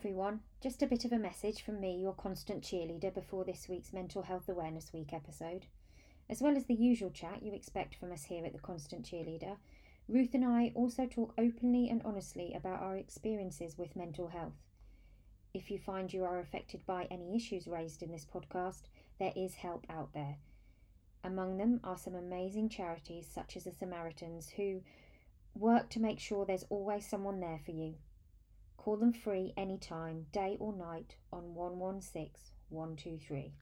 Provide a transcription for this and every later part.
everyone. Just a bit of a message from me, your constant cheerleader, before this week's Mental Health Awareness Week episode. As well as the usual chat you expect from us here at the Constant Cheerleader, Ruth and I also talk openly and honestly about our experiences with mental health. If you find you are affected by any issues raised in this podcast, there is help out there. Among them are some amazing charities such as the Samaritans who work to make sure there's always someone there for you. Call them free anytime, day or night, on 116 123.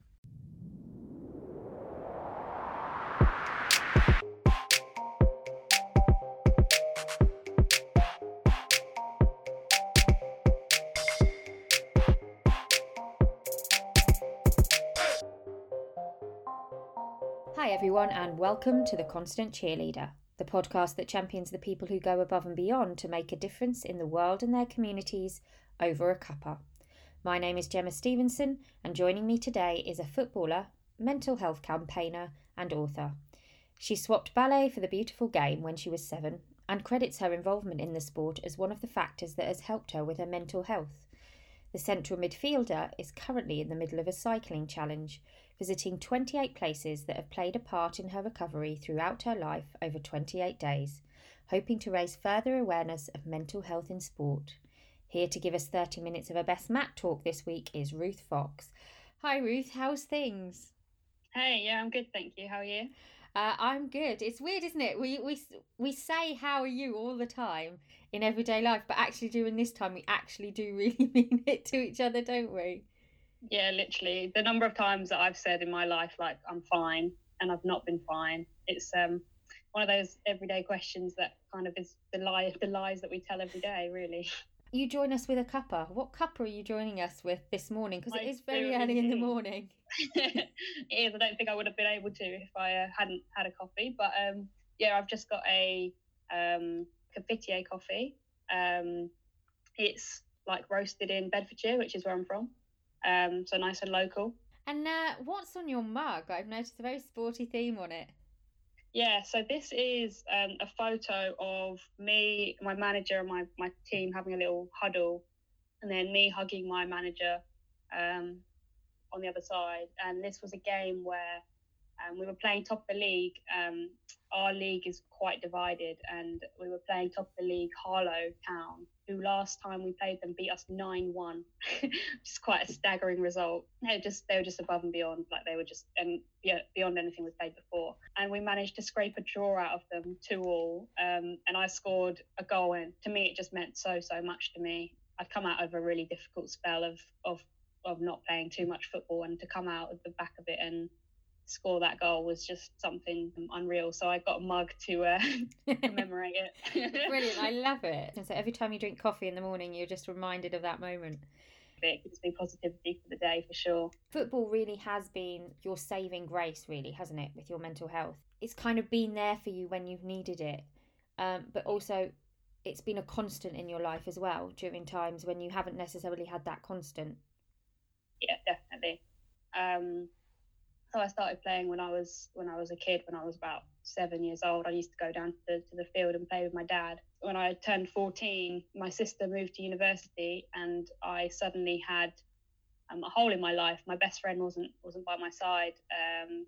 Hi, everyone, and welcome to The Constant Cheerleader, the podcast that champions the people who go above and beyond to make a difference in the world and their communities over a cuppa. My name is Gemma Stevenson, and joining me today is a footballer, mental health campaigner, and author. She swapped ballet for the beautiful game when she was seven and credits her involvement in the sport as one of the factors that has helped her with her mental health. The central midfielder is currently in the middle of a cycling challenge, visiting 28 places that have played a part in her recovery throughout her life over 28 days, hoping to raise further awareness of mental health in sport. Here to give us 30 minutes of her best mat talk this week is Ruth Fox. Hi, Ruth, how's things? Hey, yeah, I'm good, thank you. How are you? Uh, I'm good. It's weird, isn't it? We we we say how are you all the time in everyday life, but actually during this time we actually do really mean it to each other, don't we? Yeah, literally. The number of times that I've said in my life, like, I'm fine, and I've not been fine. It's um one of those everyday questions that kind of is the lie, the lies that we tell every day, really. You join us with a cuppa. What cuppa are you joining us with this morning? Because it is very early in the morning. it is. I don't think I would have been able to if I uh, hadn't had a coffee. But um, yeah, I've just got a um, Confiteor coffee. Um, it's like roasted in Bedfordshire, which is where I'm from. Um, so nice and local. And uh, what's on your mug? I've noticed a very sporty theme on it. Yeah, so this is um, a photo of me, my manager, and my, my team having a little huddle, and then me hugging my manager um, on the other side. And this was a game where um, we were playing top of the league. Our league is quite divided, and we were playing top of the league Harlow Town, who last time we played them beat us nine one, which is quite a staggering result. They were just they were just above and beyond, like they were just and yeah beyond anything we've played before. And we managed to scrape a draw out of them two all, um, and I scored a goal. And to me, it just meant so so much to me. I'd come out of a really difficult spell of of of not playing too much football, and to come out at the back of it and score that goal was just something unreal. So I got a mug to uh, commemorate it. Brilliant, I love it. And so every time you drink coffee in the morning, you're just reminded of that moment. It gives me positivity for the day for sure. Football really has been your saving grace, really, hasn't it, with your mental health? It's kind of been there for you when you've needed it, um, but also it's been a constant in your life as well during times when you haven't necessarily had that constant. Yeah, definitely. Um, so I started playing when I was when I was a kid, when I was about seven years old. I used to go down to the, to the field and play with my dad. When I turned 14, my sister moved to university, and I suddenly had um, a hole in my life. My best friend wasn't wasn't by my side. Um,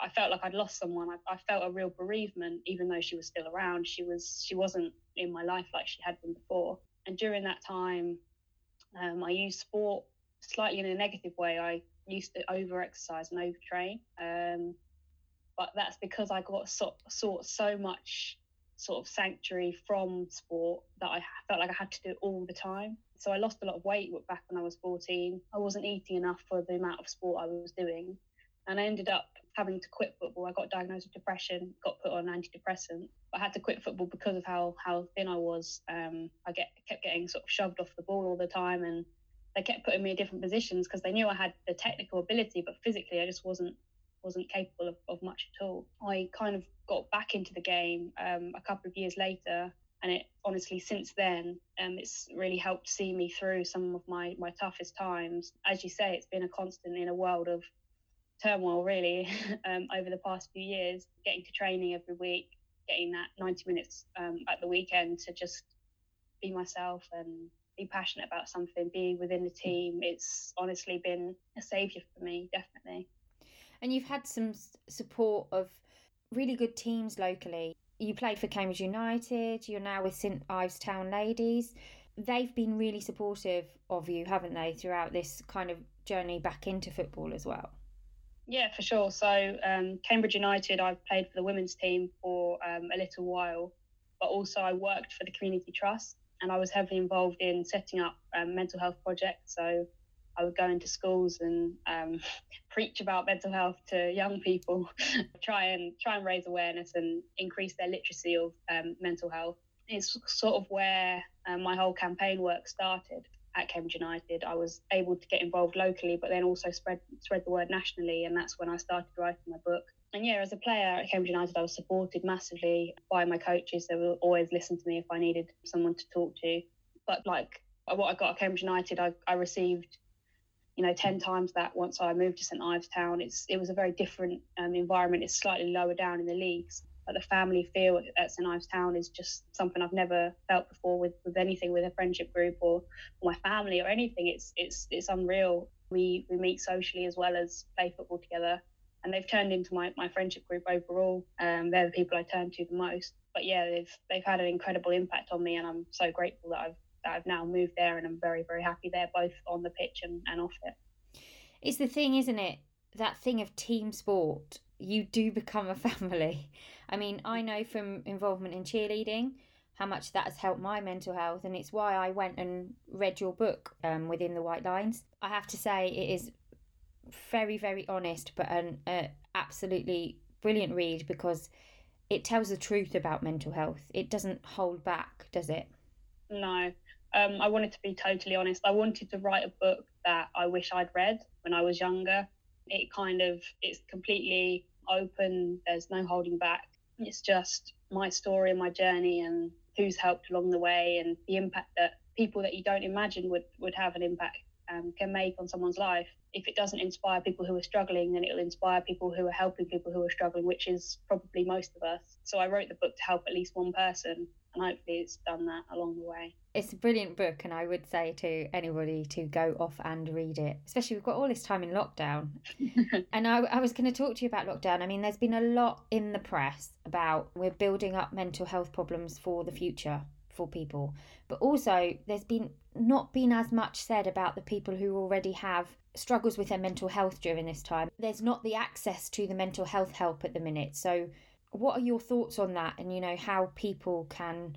I felt like I'd lost someone. I, I, felt a real bereavement, even though she was still around. She was she wasn't in my life like she had been before. And during that time, um, I used sport slightly in a negative way. I used to over exercise and overtrain. Um, but that's because I got so, sought so much sort of sanctuary from sport that I felt like I had to do it all the time. So I lost a lot of weight back when I was 14. I wasn't eating enough for the amount of sport I was doing. And I ended up having to quit football. I got diagnosed with depression, got put on antidepressant. I had to quit football because of how, how thin I was. Um, I get kept getting sort of shoved off the ball all the time and they kept putting me in different positions because they knew I had the technical ability, but physically I just wasn't wasn't capable of, of much at all. I kind of got back into the game um, a couple of years later, and it honestly since then um, it's really helped see me through some of my my toughest times. As you say, it's been a constant in a world of turmoil really um, over the past few years. Getting to training every week, getting that 90 minutes um, at the weekend to just be myself and be passionate about something, be within the team. It's honestly been a saviour for me, definitely. And you've had some support of really good teams locally. You played for Cambridge United, you're now with St Ives Town Ladies. They've been really supportive of you, haven't they, throughout this kind of journey back into football as well? Yeah, for sure. So, um, Cambridge United, I've played for the women's team for um, a little while, but also I worked for the Community Trust and I was heavily involved in setting up um, mental health projects. So, I would go into schools and um, preach about mental health to young people, try and try and raise awareness and increase their literacy of um, mental health. It's sort of where um, my whole campaign work started at Cambridge United. I was able to get involved locally, but then also spread spread the word nationally, and that's when I started writing my book. And yeah, as a player at Cambridge United, I was supported massively by my coaches. They would always listen to me if I needed someone to talk to. But like what I got at Cambridge United, I, I received you know, 10 times that once I moved to St Ives Town. It's, it was a very different um, environment. It's slightly lower down in the leagues. But the family feel at St Ives Town is just something I've never felt before with, with anything with a friendship group or, or my family or anything. It's it's it's unreal. We we meet socially as well as play football together, and they've turned into my, my friendship group overall. Um, they're the people I turn to the most. But yeah, they've they've had an incredible impact on me, and I'm so grateful that I've that I've now moved there and I'm very, very happy there, both on the pitch and, and off it. It's the thing, isn't it? That thing of team sport. You do become a family. I mean, I know from involvement in cheerleading how much that has helped my mental health, and it's why I went and read your book, um, Within the White Lines. I have to say, it is very, very honest, but an uh, absolutely brilliant read because it tells the truth about mental health. It doesn't hold back, does it? No, um, I wanted to be totally honest. I wanted to write a book that I wish I'd read when I was younger. It kind of it's completely open. There's no holding back. It's just my story and my journey and who's helped along the way and the impact that people that you don't imagine would would have an impact um, can make on someone's life. If it doesn't inspire people who are struggling, then it'll inspire people who are helping people who are struggling, which is probably most of us. So I wrote the book to help at least one person, and hopefully it's done that along the way. It's a brilliant book, and I would say to anybody to go off and read it, especially we've got all this time in lockdown. and I, I was going to talk to you about lockdown. I mean, there's been a lot in the press about we're building up mental health problems for the future for people, but also there's been not been as much said about the people who already have struggles with their mental health during this time. There's not the access to the mental health help at the minute. So, what are your thoughts on that and you know how people can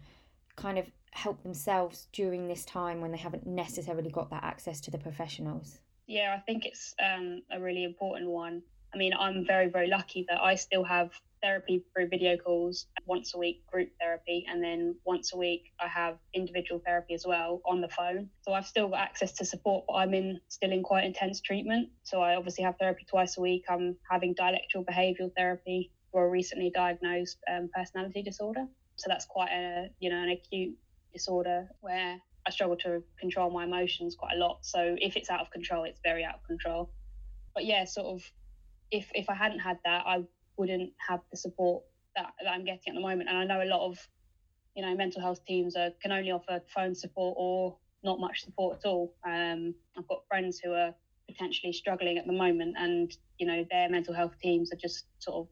kind of help themselves during this time when they haven't necessarily got that access to the professionals? Yeah, I think it's um, a really important one. I mean, I'm very, very lucky that I still have therapy through video calls once a week, group therapy, and then once a week I have individual therapy as well on the phone. So I've still got access to support, but I'm in still in quite intense treatment. So I obviously have therapy twice a week. I'm having dialectical behavioural therapy for a recently diagnosed um, personality disorder. So that's quite a you know an acute disorder where I struggle to control my emotions quite a lot. So if it's out of control, it's very out of control. But yeah, sort of if if I hadn't had that, I wouldn't have the support that, that I'm getting at the moment. And I know a lot of you know mental health teams are, can only offer phone support or not much support at all. Um, I've got friends who are potentially struggling at the moment, and you know their mental health teams are just sort of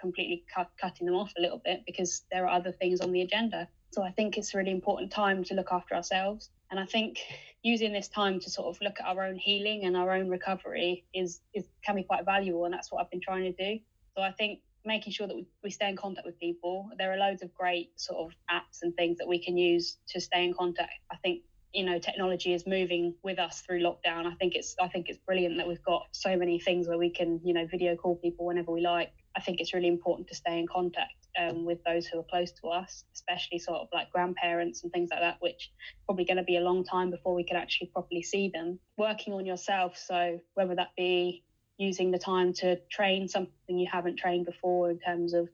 completely cut, cutting them off a little bit because there are other things on the agenda. So I think it's a really important time to look after ourselves. And I think using this time to sort of look at our own healing and our own recovery is, is can be quite valuable. And that's what I've been trying to do. So I think making sure that we, we stay in contact with people. There are loads of great sort of apps and things that we can use to stay in contact. I think you know technology is moving with us through lockdown. I think it's I think it's brilliant that we've got so many things where we can you know video call people whenever we like. I think it's really important to stay in contact um, with those who are close to us, especially sort of like grandparents and things like that, which probably going to be a long time before we can actually properly see them. Working on yourself, so whether that be using the time to train something you haven't trained before in terms of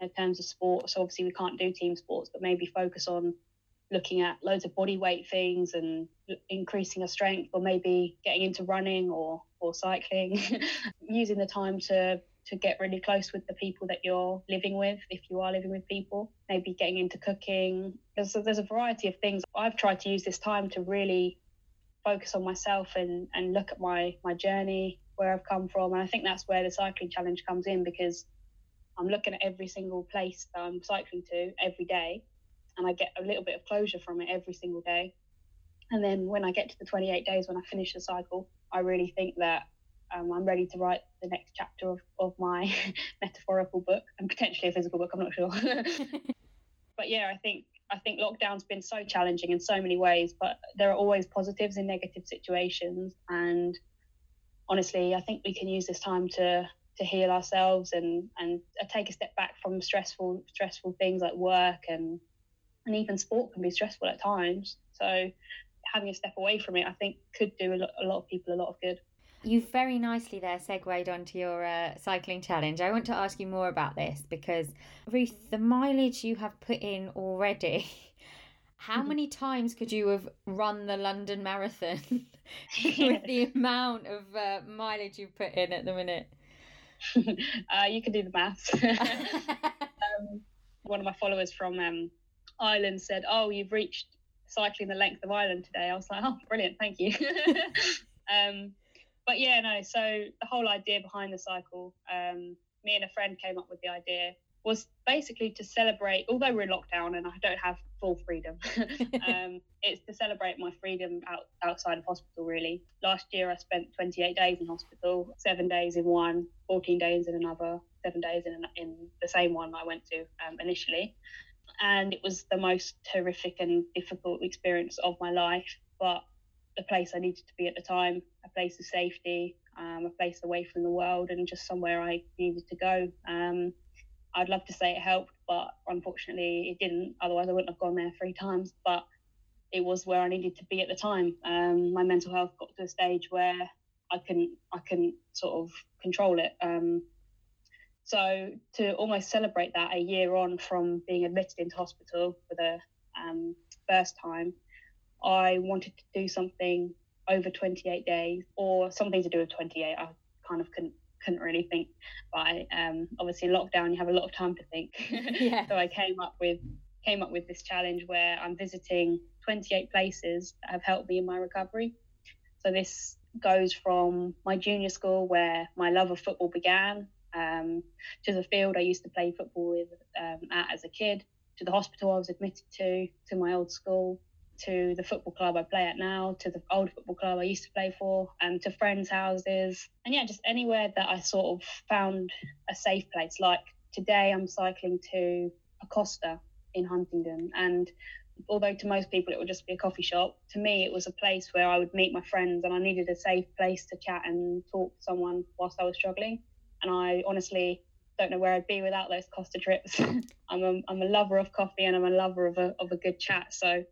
in terms of sports. So obviously we can't do team sports, but maybe focus on looking at loads of body weight things and increasing your strength, or maybe getting into running or or cycling. using the time to to get really close with the people that you're living with, if you are living with people. Maybe getting into cooking. There's a, there's a variety of things. I've tried to use this time to really focus on myself and and look at my my journey, where I've come from, and I think that's where the cycling challenge comes in because I'm looking at every single place that I'm cycling to every day, and I get a little bit of closure from it every single day. And then when I get to the 28 days when I finish the cycle, I really think that um, I'm ready to write the next chapter of, of my metaphorical book and potentially a physical book. I'm not sure. but yeah, I think I think lockdown's been so challenging in so many ways, but there are always positives in negative situations. And honestly, I think we can use this time to to heal ourselves and and take a step back from stressful stressful things like work and and even sport can be stressful at times. So having a step away from it, I think, could do a lot, a lot of people a lot of good. You've very nicely there segued onto your uh, cycling challenge. I want to ask you more about this because, Ruth, the mileage you have put in already, how mm-hmm. many times could you have run the London Marathon with the amount of uh, mileage you've put in at the minute? uh, you can do the maths. um, one of my followers from um, Ireland said, "Oh, you've reached cycling the length of Ireland today." I was like, "Oh, brilliant, thank you." um, but yeah, no. So the whole idea behind the cycle, um, me and a friend came up with the idea was basically to celebrate. Although we're in lockdown and I don't have full freedom, um, it's to celebrate my freedom out, outside of hospital. Really, last year I spent 28 days in hospital, seven days in one, 14 days in another, seven days in in the same one I went to um, initially and it was the most horrific and difficult experience of my life. But the place I needed to be at the time, a place of safety, um, a place away from the world, and just somewhere I needed to go. Um, I'd love to say it helped, but unfortunately it didn't. Otherwise, I wouldn't have gone there three times. But it was where I needed to be at the time. Um, my mental health got to a stage where I couldn't, I couldn't sort of control it. Um, so to almost celebrate that a year on from being admitted into hospital for the um, first time, I wanted to do something over 28 days or something to do with 28. I kind of couldn't couldn't really think. But um, obviously in lockdown you have a lot of time to think. Yeah. so I came up with came up with this challenge where I'm visiting 28 places that have helped me in my recovery. So this goes from my junior school where my love of football began um, to the field I used to play football with um, at as a kid, to the hospital I was admitted to, to my old school, to the football club I play at now, to the old football club I used to play for, and to friends' houses, and yeah, just anywhere that I sort of found a safe place. Like today, I'm cycling to a Costa in Huntingdon, and although to most people it would just be a coffee shop, to me it was a place where I would meet my friends, and I needed a safe place to chat and talk to someone whilst I was struggling and I honestly don't know where I'd be without those Costa trips. I'm a I'm a lover of coffee and I'm a lover of a of a good chat. So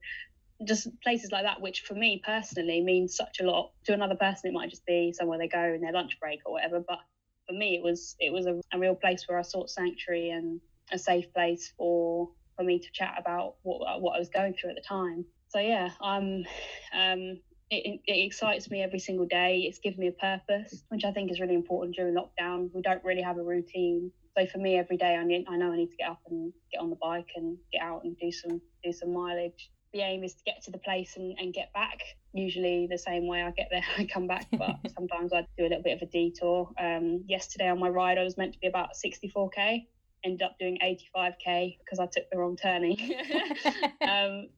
just places like that, which for me personally means such a lot. To another person, it might just be somewhere they go in their lunch break or whatever. But for me, it was it was a, a real place where I sought sanctuary and a safe place for for me to chat about what what I was going through at the time. So yeah, I'm um, it, it, excites me every single day. It's given me a purpose, which I think is really important during lockdown. We don't really have a routine. So for me, every day I need, I know I need to get up and get on the bike and get out and do some do some mileage. The aim is to get to the place and, and get back. Usually the same way I get there, I come back, but sometimes I do a little bit of a detour. Um, yesterday on my ride, I was meant to be about 64k ended up doing 85k because I took the wrong turning. um,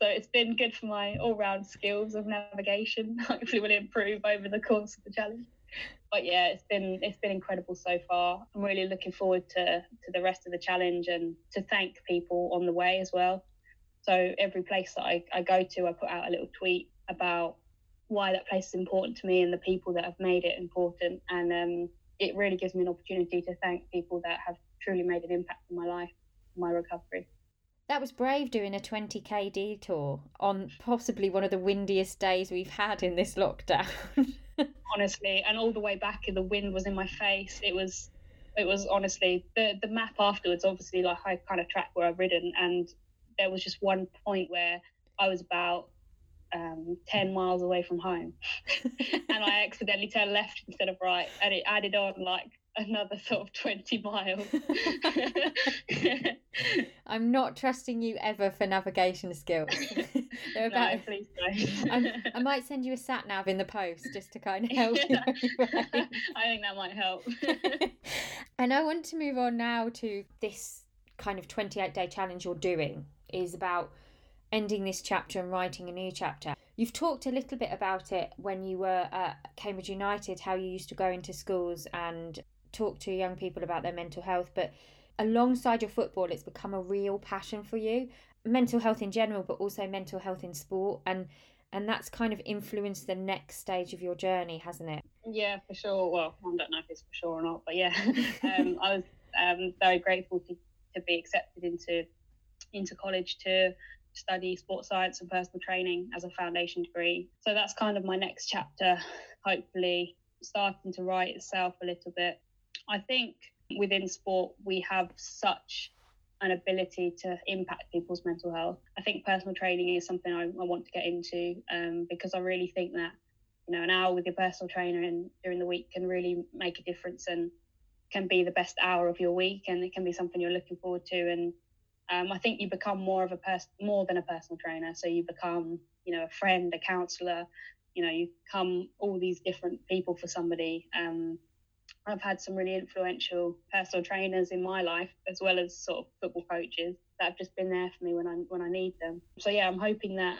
so it's been good for my all-round skills of navigation. Hopefully, will improve over the course of the challenge. But yeah, it's been it's been incredible so far. I'm really looking forward to to the rest of the challenge and to thank people on the way as well. So every place that I, I go to, I put out a little tweet about why that place is important to me and the people that have made it important. And um, it really gives me an opportunity to thank people that have truly made an impact in my life, my recovery. That was brave doing a 20k detour on possibly one of the windiest days we've had in this lockdown. honestly, and all the way back, the wind was in my face. It was, it was honestly the the map afterwards. Obviously, like I kind of track where I've ridden, and there was just one point where I was about um, 10 miles away from home and I accidentally turned left instead of right and it added on like another sort of 20 miles. I'm not trusting you ever for navigation skills. They're about, no, please don't. i might send you a sat nav in the post just to kind of help you. I think that might help. and I want to move on now to this kind of 28 day challenge you're doing is about ending this chapter and writing a new chapter. You've talked a little bit about it when you were at Cambridge United, how you used to go into schools and talk to young people about their mental health, but alongside your football, it's become a real passion for you. Mental health in general, but also mental health in sport, and and that's kind of influenced the next stage of your journey, hasn't it? Yeah, for sure. Well, I don't know if it's for sure or not, but yeah, um, I was um, very grateful to, to be accepted into into college to study sports science and personal training as a foundation degree. So that's kind of my next chapter, hopefully starting to write itself a little bit. I think within sport, we have such an ability to impact people's mental health. I think personal training is something I, I want to get into um, because I really think that you know an hour with your personal trainer and during the week can really make a difference and can be the best hour of your week and it can be something you're looking forward to and um, I think you become more of a person, more than a personal trainer. So you become, you know, a friend, a counselor. You know, you become all these different people for somebody. Um, I've had some really influential personal trainers in my life, as well as sort of football coaches that have just been there for me when I when I need them. So yeah, I'm hoping that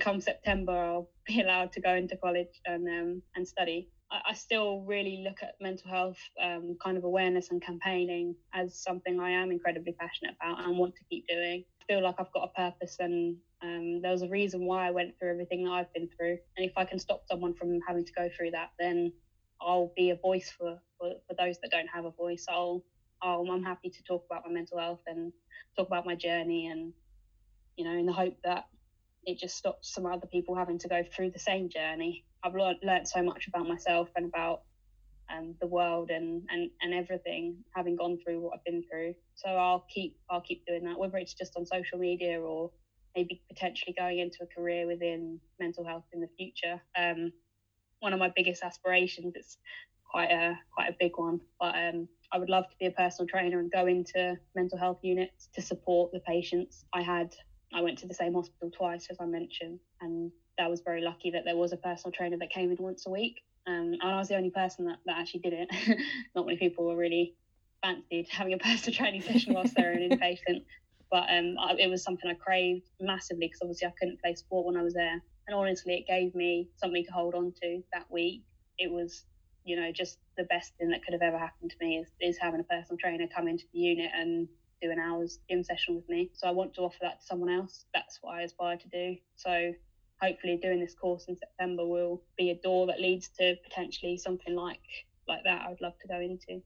come September I'll be allowed to go into college and um, and study. I, I still really look at mental health um, kind of awareness and campaigning as something I am incredibly passionate about and want to keep doing. I feel like I've got a purpose and um, there was a reason why I went through everything that I've been through. And if I can stop someone from having to go through that, then I'll be a voice for, for, for those that don't have a voice. I'll, I'll, I'm happy to talk about my mental health and talk about my journey and, you know, in the hope that it just stops some other people having to go through the same journey. I've learned, so much about myself and about um, the world and, and, and everything, having gone through what I've been through. So I'll keep I'll keep doing that, whether it's just on social media or maybe potentially going into a career within mental health in the future. Um, one of my biggest aspirations. It's quite a quite a big one, but um, I would love to be a personal trainer and go into mental health units to support the patients. I had I went to the same hospital twice, as I mentioned, and I was very lucky that there was a personal trainer that came in once a week. Um, and I was the only person that, that actually did it. Not many people were really fancied having a personal training session whilst they're an inpatient. But um, I, it was something I craved massively because obviously I couldn't play sport when I was there. And honestly, it gave me something to hold on to that week. It was, you know, just the best thing that could have ever happened to me is, is having a personal trainer come into the unit and do an hour's gym session with me. So I want to offer that to someone else. That's what I aspire to do. So hopefully doing this course in September will be a door that leads to potentially something like like that I would love to go into.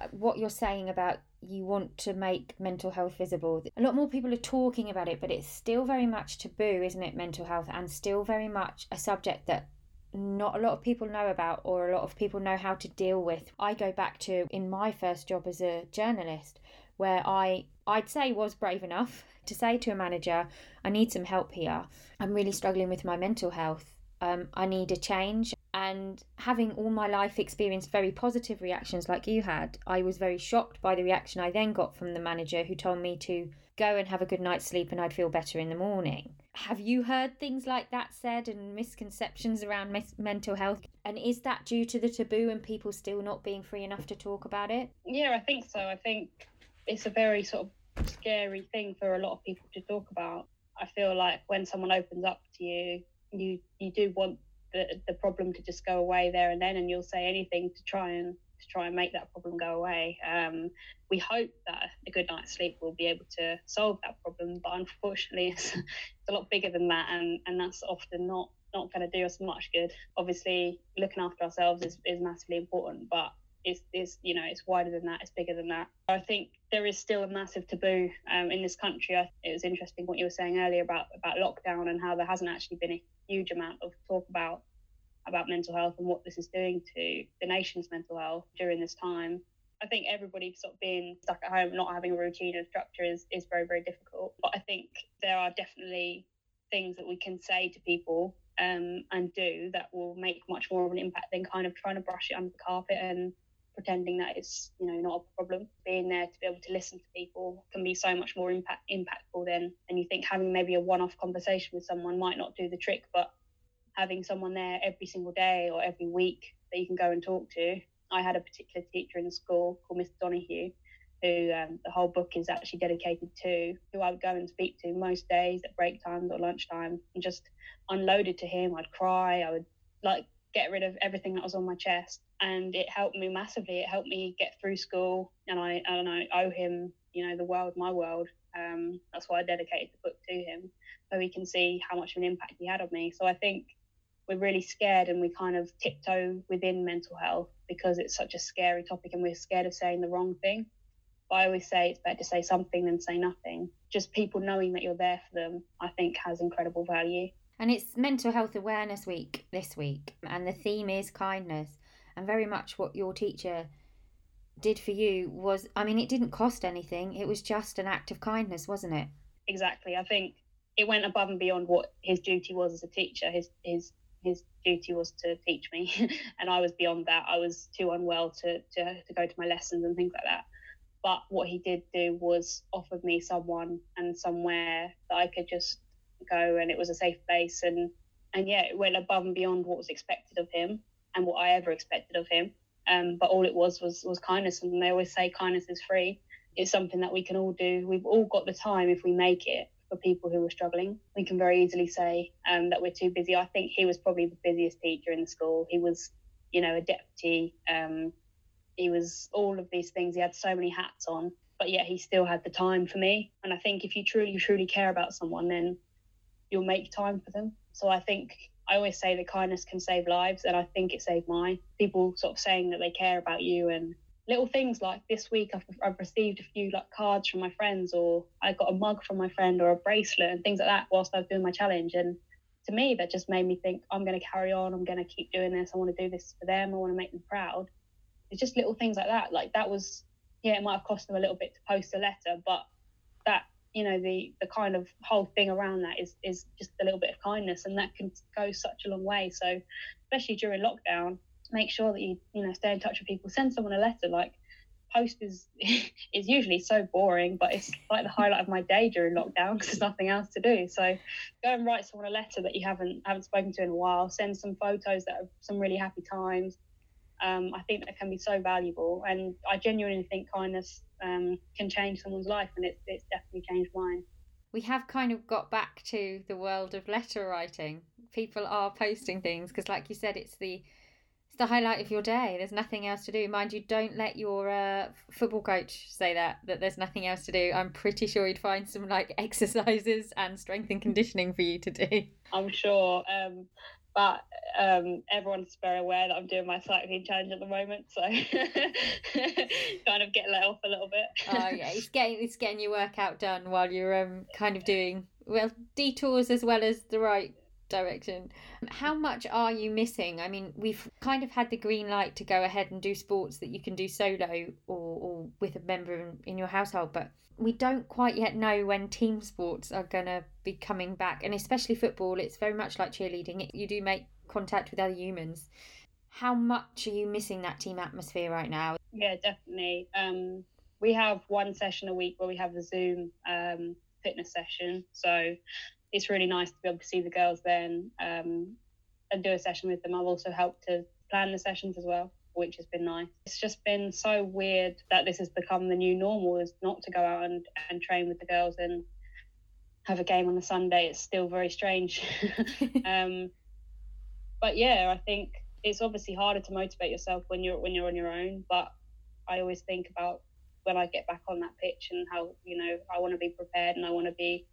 Uh, what you're saying about you want to make mental health visible. A lot more people are talking about it, but it's still very much taboo, isn't it? Mental health, and still very much a subject that not a lot of people know about or a lot of people know how to deal with. I go back to in my first job as a journalist where I I'd say was brave enough to say to a manager, I need some help here. I'm really struggling with my mental health. Um, I need a change. And having all my life experienced very positive reactions like you had, I was very shocked by the reaction I then got from the manager who told me to go and have a good night's sleep and I'd feel better in the morning. Have you heard things like that said and misconceptions around mes- mental health? And is that due to the taboo and people still not being free enough to talk about it? Yeah, I think so. I think it's a very sort of scary thing for a lot of people to talk about. I feel like when someone opens up to you, you you do want the the problem to just go away there and then, and you'll say anything to try and to try and make that problem go away. Um, we hope that a good night's sleep will be able to solve that problem, but unfortunately, it's, it's a lot bigger than that, and and that's often not not going to do us much good. Obviously, looking after ourselves is, is massively important, but is is you know it's wider than that it's bigger than that. I think there is still a massive taboo um, in this country. I, it was interesting what you were saying earlier about about lockdown and how there hasn't actually been a huge amount of talk about about mental health and what this is doing to the nation's mental health during this time. I think everybody sort of being stuck at home, not having a routine and structure is, is very, very difficult. But I think there are definitely things that we can say to people um, and do that will make much more of an impact than kind of trying to brush it under the carpet and pretending that it's you know not a problem. Being there to be able to listen to people can be so much more impact impactful than and you think having maybe a one off conversation with someone might not do the trick, but having someone there every single day or every week that you can go and talk to. I had a particular teacher in the school called Mr. Donahue, who um, the whole book is actually dedicated to, who I would go and speak to most days at break times or lunchtime and just unloaded to him. I'd cry, I would like get rid of everything that was on my chest. And it helped me massively. It helped me get through school and I, and I owe him, you know, the world, my world. Um, that's why I dedicated the book to him, so he can see how much of an impact he had on me. So I think we're really scared and we kind of tiptoe within mental health because it's such a scary topic and we're scared of saying the wrong thing. But I always say it's better to say something than say nothing. Just people knowing that you're there for them, I think, has incredible value. And it's Mental Health Awareness Week this week, and the theme is kindness. And very much what your teacher did for you was I mean, it didn't cost anything, it was just an act of kindness, wasn't it? Exactly. I think it went above and beyond what his duty was as a teacher. His his his duty was to teach me, and I was beyond that. I was too unwell to, to, to go to my lessons and things like that. But what he did do was offered me someone and somewhere that I could just go, and it was a safe place. And and yeah, it went above and beyond what was expected of him and what I ever expected of him. Um, but all it was was was kindness, and they always say kindness is free. It's something that we can all do. We've all got the time if we make it for people who are struggling. We can very easily say um, that we're too busy. I think he was probably the busiest teacher in the school. He was, you know, a deputy. Um, he was all of these things. He had so many hats on, but yet he still had the time for me. And I think if you truly, truly care about someone, then you'll make time for them. So I think I always say that kindness can save lives, and I think it saved mine. People sort of saying that they care about you and little things like this week I've, I've received a few like cards from my friends or I got a mug from my friend or a bracelet and things like that whilst I was doing my challenge and to me that just made me think I'm going to carry on I'm going to keep doing this I want to do this for them I want to make them proud it's just little things like that like that was yeah it might have cost them a little bit to post a letter but that you know the the kind of whole thing around that is is just a little bit of kindness and that can go such a long way. So especially during lockdown make sure that you you know stay in touch with people. Send someone a letter like post is is usually so boring but it's like the highlight of my day during lockdown because there's nothing else to do. So go and write someone a letter that you haven't haven't spoken to in a while. Send some photos that are some really happy times um, I think that can be so valuable and I genuinely think kindness um, can change someone's life and it's, it's definitely changed mine we have kind of got back to the world of letter writing people are posting things because like you said it's the it's the highlight of your day. There's nothing else to do. Mind you, don't let your uh, football coach say that that there's nothing else to do. I'm pretty sure he'd find some like exercises and strength and conditioning for you to do. I'm sure. Um, but um, everyone's very aware that I'm doing my cycling challenge at the moment, so kind of get let off a little bit. oh yeah, it's getting it's getting your workout done while you're um kind of doing well detours as well as the right direction. How much are you missing? I mean, we've kind of had the green light to go ahead and do sports that you can do solo or, or with a member in, in your household, but we don't quite yet know when team sports are going to be coming back. And especially football, it's very much like cheerleading, you do make contact with other humans. How much are you missing that team atmosphere right now? Yeah, definitely. Um, we have one session a week where we have a Zoom um, fitness session. So it's really nice to be able to see the girls then um, and do a session with them. I've also helped to plan the sessions as well, which has been nice. It's just been so weird that this has become the new normal is not to go out and, and train with the girls and have a game on a Sunday. It's still very strange. um, but yeah, I think it's obviously harder to motivate yourself when you're when you're on your own. But I always think about when I get back on that pitch and how you know I want to be prepared and I want to be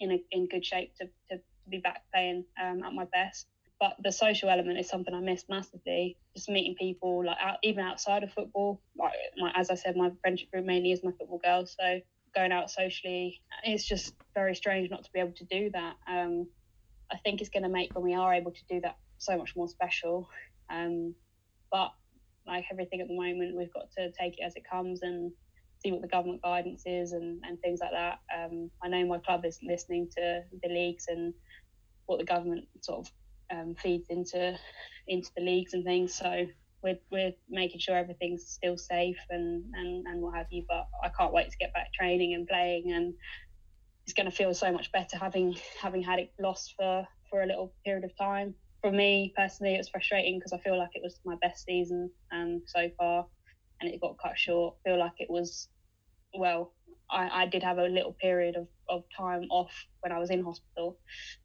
in a, in good shape to, to, to be back playing um, at my best. But the social element is something I miss massively. Just meeting people, like out, even outside of football. Like my, as I said, my friendship group mainly is my football girls. So going out socially, it's just very strange not to be able to do that. Um, I think it's going to make when we are able to do that so much more special. Um, but like everything at the moment, we've got to take it as it comes and see what the government guidance is and, and things like that. Um, I know my club is listening to the leagues and what the government sort of um, feeds into into the leagues and things. So we're, we're making sure everything's still safe and, and, and what have you. But I can't wait to get back training and playing, and it's going to feel so much better having having had it lost for for a little period of time. For me personally, it was frustrating because I feel like it was my best season um, so far, and it got cut short. I feel like it was well. I, I did have a little period of, of time off when I was in hospital,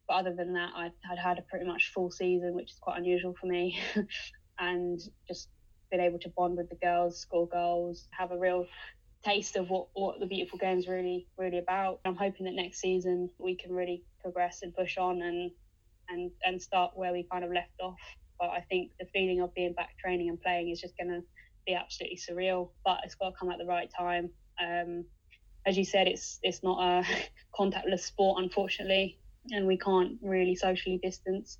but other than that, I had had a pretty much full season, which is quite unusual for me. and just been able to bond with the girls, score goals, have a real taste of what, what the beautiful game's really really about. I'm hoping that next season we can really progress and push on and and and start where we kind of left off. But I think the feeling of being back training and playing is just going to be absolutely surreal. But it's got to come at the right time. Um, as you said, it's it's not a contactless sport, unfortunately, and we can't really socially distance.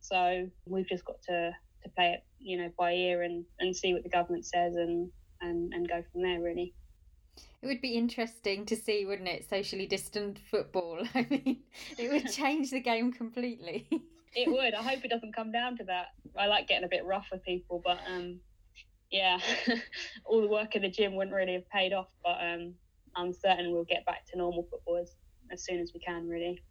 So we've just got to to play it, you know, by ear and, and see what the government says and, and, and go from there, really. It would be interesting to see, wouldn't it? Socially distant football. I mean, it would change the game completely. it would. I hope it doesn't come down to that. I like getting a bit rough with people, but um, yeah, all the work in the gym wouldn't really have paid off. But um, I'm certain we'll get back to normal football as, as soon as we can, really.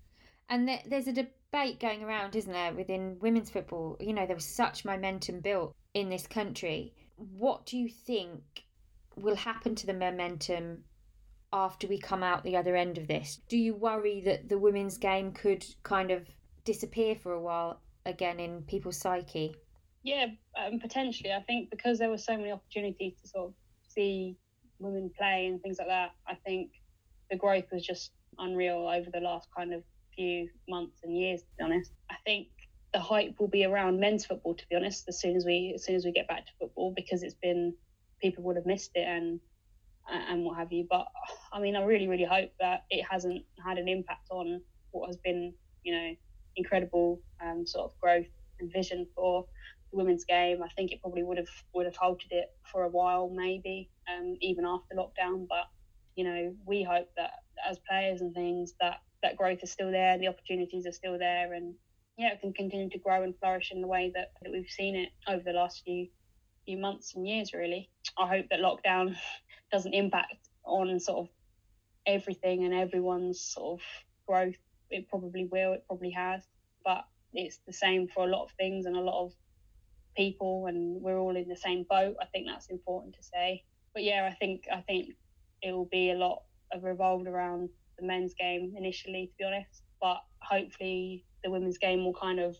And there's a debate going around, isn't there, within women's football? You know, there was such momentum built in this country. What do you think will happen to the momentum after we come out the other end of this? Do you worry that the women's game could kind of disappear for a while again in people's psyche? Yeah, um, potentially. I think because there were so many opportunities to sort of see women play and things like that, I think the growth was just unreal over the last kind of few months and years, to be honest. I think the hype will be around men's football, to be honest, as soon as we as soon as we get back to football, because it's been people would have missed it and and what have you. But I mean, I really really hope that it hasn't had an impact on what has been, you know, incredible um, sort of growth and vision for women's game. I think it probably would have would have halted it for a while, maybe um, even after lockdown. But you know, we hope that as players and things that that growth is still there, the opportunities are still there, and yeah, it can continue to grow and flourish in the way that, that we've seen it over the last few few months and years. Really, I hope that lockdown doesn't impact on sort of everything and everyone's sort of growth. It probably will. It probably has, but it's the same for a lot of things and a lot of people, and we're all in the same boat. I think that's important to say. But yeah, I think I think it will be a lot of revolved around the men's game initially, to be honest. But hopefully, the women's game will kind of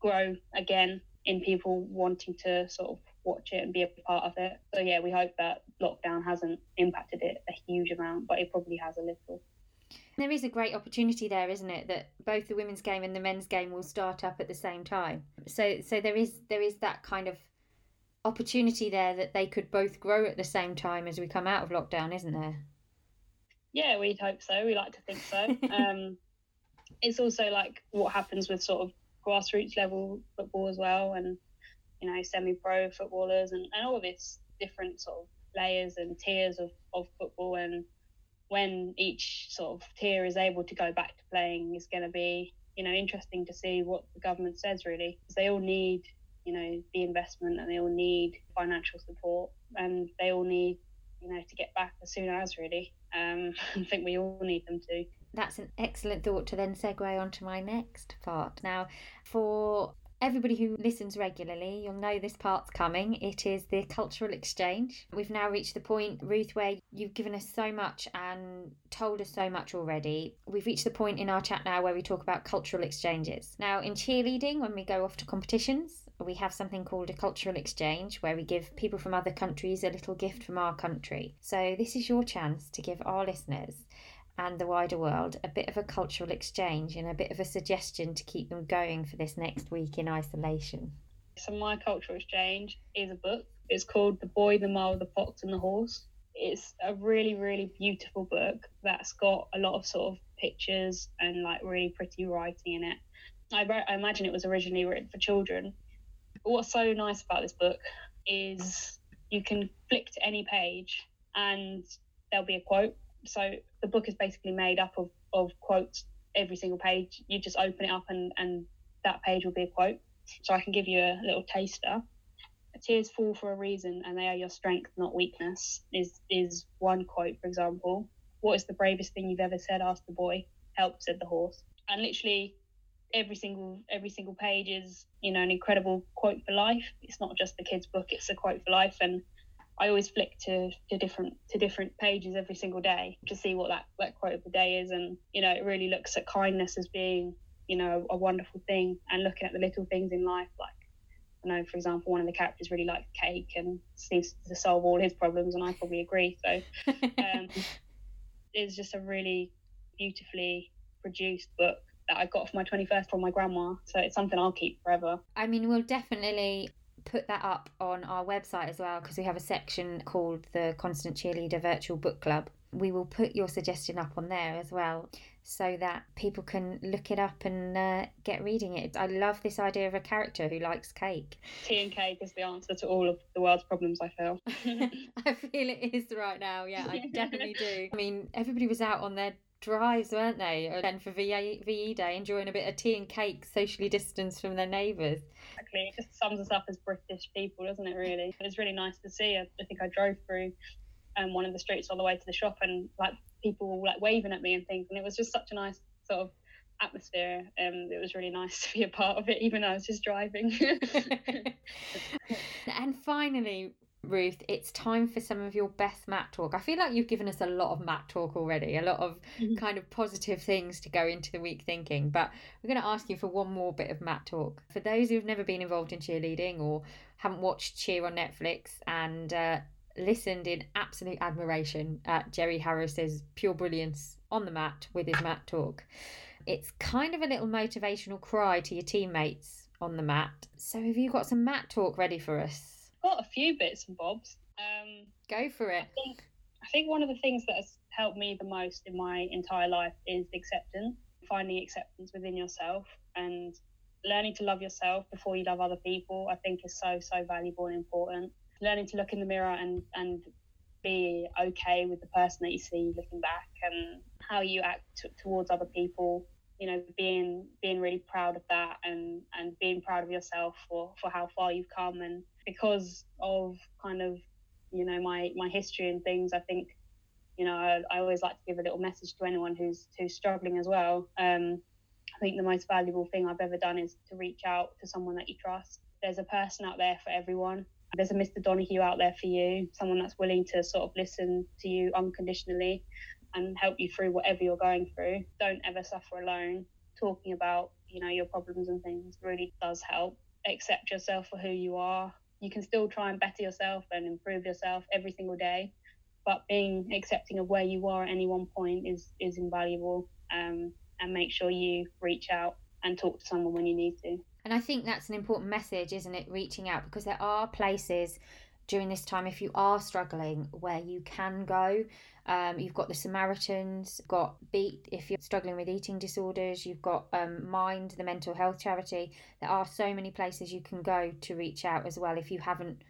grow again in people wanting to sort of watch it and be a part of it. So yeah, we hope that lockdown hasn't impacted it a huge amount, but it probably has a little. There is a great opportunity there, isn't it? That both the women's game and the men's game will start up at the same time. So so there is there is that kind of opportunity there that they could both grow at the same time as we come out of lockdown, isn't there? Yeah, we'd hope so. We like to think so. um, it's also like what happens with sort of grassroots level football as well, and you know, semi-pro footballers, and, and all of this different sort of layers and tiers of, of football. And when each sort of tier is able to go back to playing, is going to be you know interesting to see what the government says really, because they all need you know the investment and they all need financial support and they all need you know to get back as soon as really um, I think we all need them to. That's an excellent thought to then segue on to my next part. Now, for everybody who listens regularly, you'll know this part's coming. It is the cultural exchange. We've now reached the point, Ruth, where you've given us so much and told us so much already. We've reached the point in our chat now where we talk about cultural exchanges. Now, in cheerleading, when we go off to competitions, we have something called a cultural exchange where we give people from other countries a little gift from our country. So, this is your chance to give our listeners and the wider world a bit of a cultural exchange and a bit of a suggestion to keep them going for this next week in isolation. So, my cultural exchange is a book. It's called The Boy, the Mole, the Fox, and the Horse. It's a really, really beautiful book that's got a lot of sort of pictures and like really pretty writing in it. I, wrote, I imagine it was originally written for children, but what's so nice about this book is you can flick to any page and there'll be a quote. So the book is basically made up of, of quotes every single page. You just open it up and, and that page will be a quote. So I can give you a little taster. tears fall for a reason and they are your strength, not weakness, is is one quote, for example. What is the bravest thing you've ever said? asked the boy. Help, said the horse. And literally every single every single page is, you know, an incredible quote for life. It's not just the kid's book, it's a quote for life. And I always flick to, to different to different pages every single day to see what that, that quote of the day is. And, you know, it really looks at kindness as being, you know, a wonderful thing and looking at the little things in life like I know, for example, one of the characters really likes cake and seems to solve all his problems, and I probably agree. So um, it's just a really beautifully produced book that I got for my 21st from my grandma. So it's something I'll keep forever. I mean, we'll definitely put that up on our website as well because we have a section called the Constant Cheerleader Virtual Book Club. We will put your suggestion up on there as well so that people can look it up and uh, get reading it. I love this idea of a character who likes cake. Tea and cake is the answer to all of the world's problems, I feel. I feel it is right now. Yeah, I definitely do. I mean, everybody was out on their drives, weren't they? And for VE, VE Day, enjoying a bit of tea and cake, socially distanced from their neighbours. Exactly. It just sums us up as British people, doesn't it, really? It's really nice to see. I, I think I drove through um, one of the streets all the way to the shop and like people were like waving at me and things. And it was just such a nice sort of atmosphere. Um, it was really nice to be a part of it, even though I was just driving. and finally, Ruth, it's time for some of your best mat talk. I feel like you've given us a lot of mat talk already, a lot of mm-hmm. kind of positive things to go into the week thinking. But we're going to ask you for one more bit of mat talk. For those who've never been involved in cheerleading or haven't watched Cheer on Netflix and uh, listened in absolute admiration at Jerry Harris's pure brilliance on the mat with his mat talk. It's kind of a little motivational cry to your teammates on the mat. So, have you got some mat talk ready for us? Got a few bits and bobs. Um, Go for it. I think, I think one of the things that has helped me the most in my entire life is acceptance, finding acceptance within yourself and learning to love yourself before you love other people. I think is so so valuable and important. Learning to look in the mirror and and be okay with the person that you see looking back and how you act t- towards other people you know being being really proud of that and and being proud of yourself for for how far you've come and because of kind of you know my my history and things i think you know I, I always like to give a little message to anyone who's who's struggling as well um i think the most valuable thing i've ever done is to reach out to someone that you trust there's a person out there for everyone there's a mr donahue out there for you someone that's willing to sort of listen to you unconditionally and help you through whatever you're going through. Don't ever suffer alone. Talking about, you know, your problems and things really does help. Accept yourself for who you are. You can still try and better yourself and improve yourself every single day, but being accepting of where you are at any one point is is invaluable. Um, and make sure you reach out and talk to someone when you need to. And I think that's an important message, isn't it? Reaching out because there are places during this time if you are struggling where you can go um, you've got the Samaritans, got Beat if you're struggling with eating disorders, you've got um, Mind, the mental health charity. There are so many places you can go to reach out as well if you haven't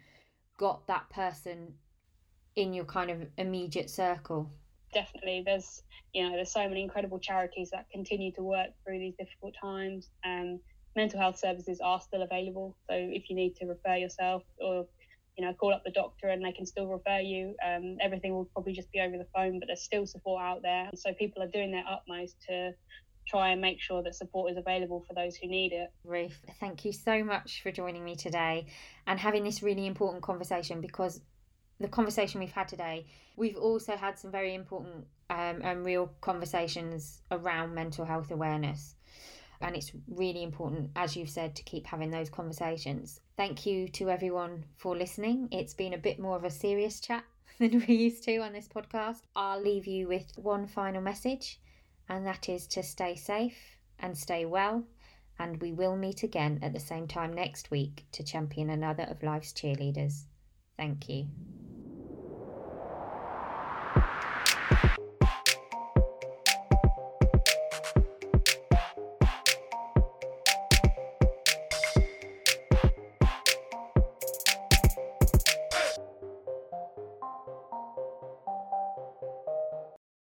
got that person in your kind of immediate circle. Definitely, there's you know there's so many incredible charities that continue to work through these difficult times. Um, mental health services are still available, so if you need to refer yourself or you know, call up the doctor and they can still refer you. Um, everything will probably just be over the phone, but there's still support out there. And so people are doing their utmost to try and make sure that support is available for those who need it. Ruth, thank you so much for joining me today and having this really important conversation because the conversation we've had today, we've also had some very important um, and real conversations around mental health awareness. And it's really important, as you've said, to keep having those conversations. Thank you to everyone for listening. It's been a bit more of a serious chat than we used to on this podcast. I'll leave you with one final message, and that is to stay safe and stay well. And we will meet again at the same time next week to champion another of life's cheerleaders. Thank you.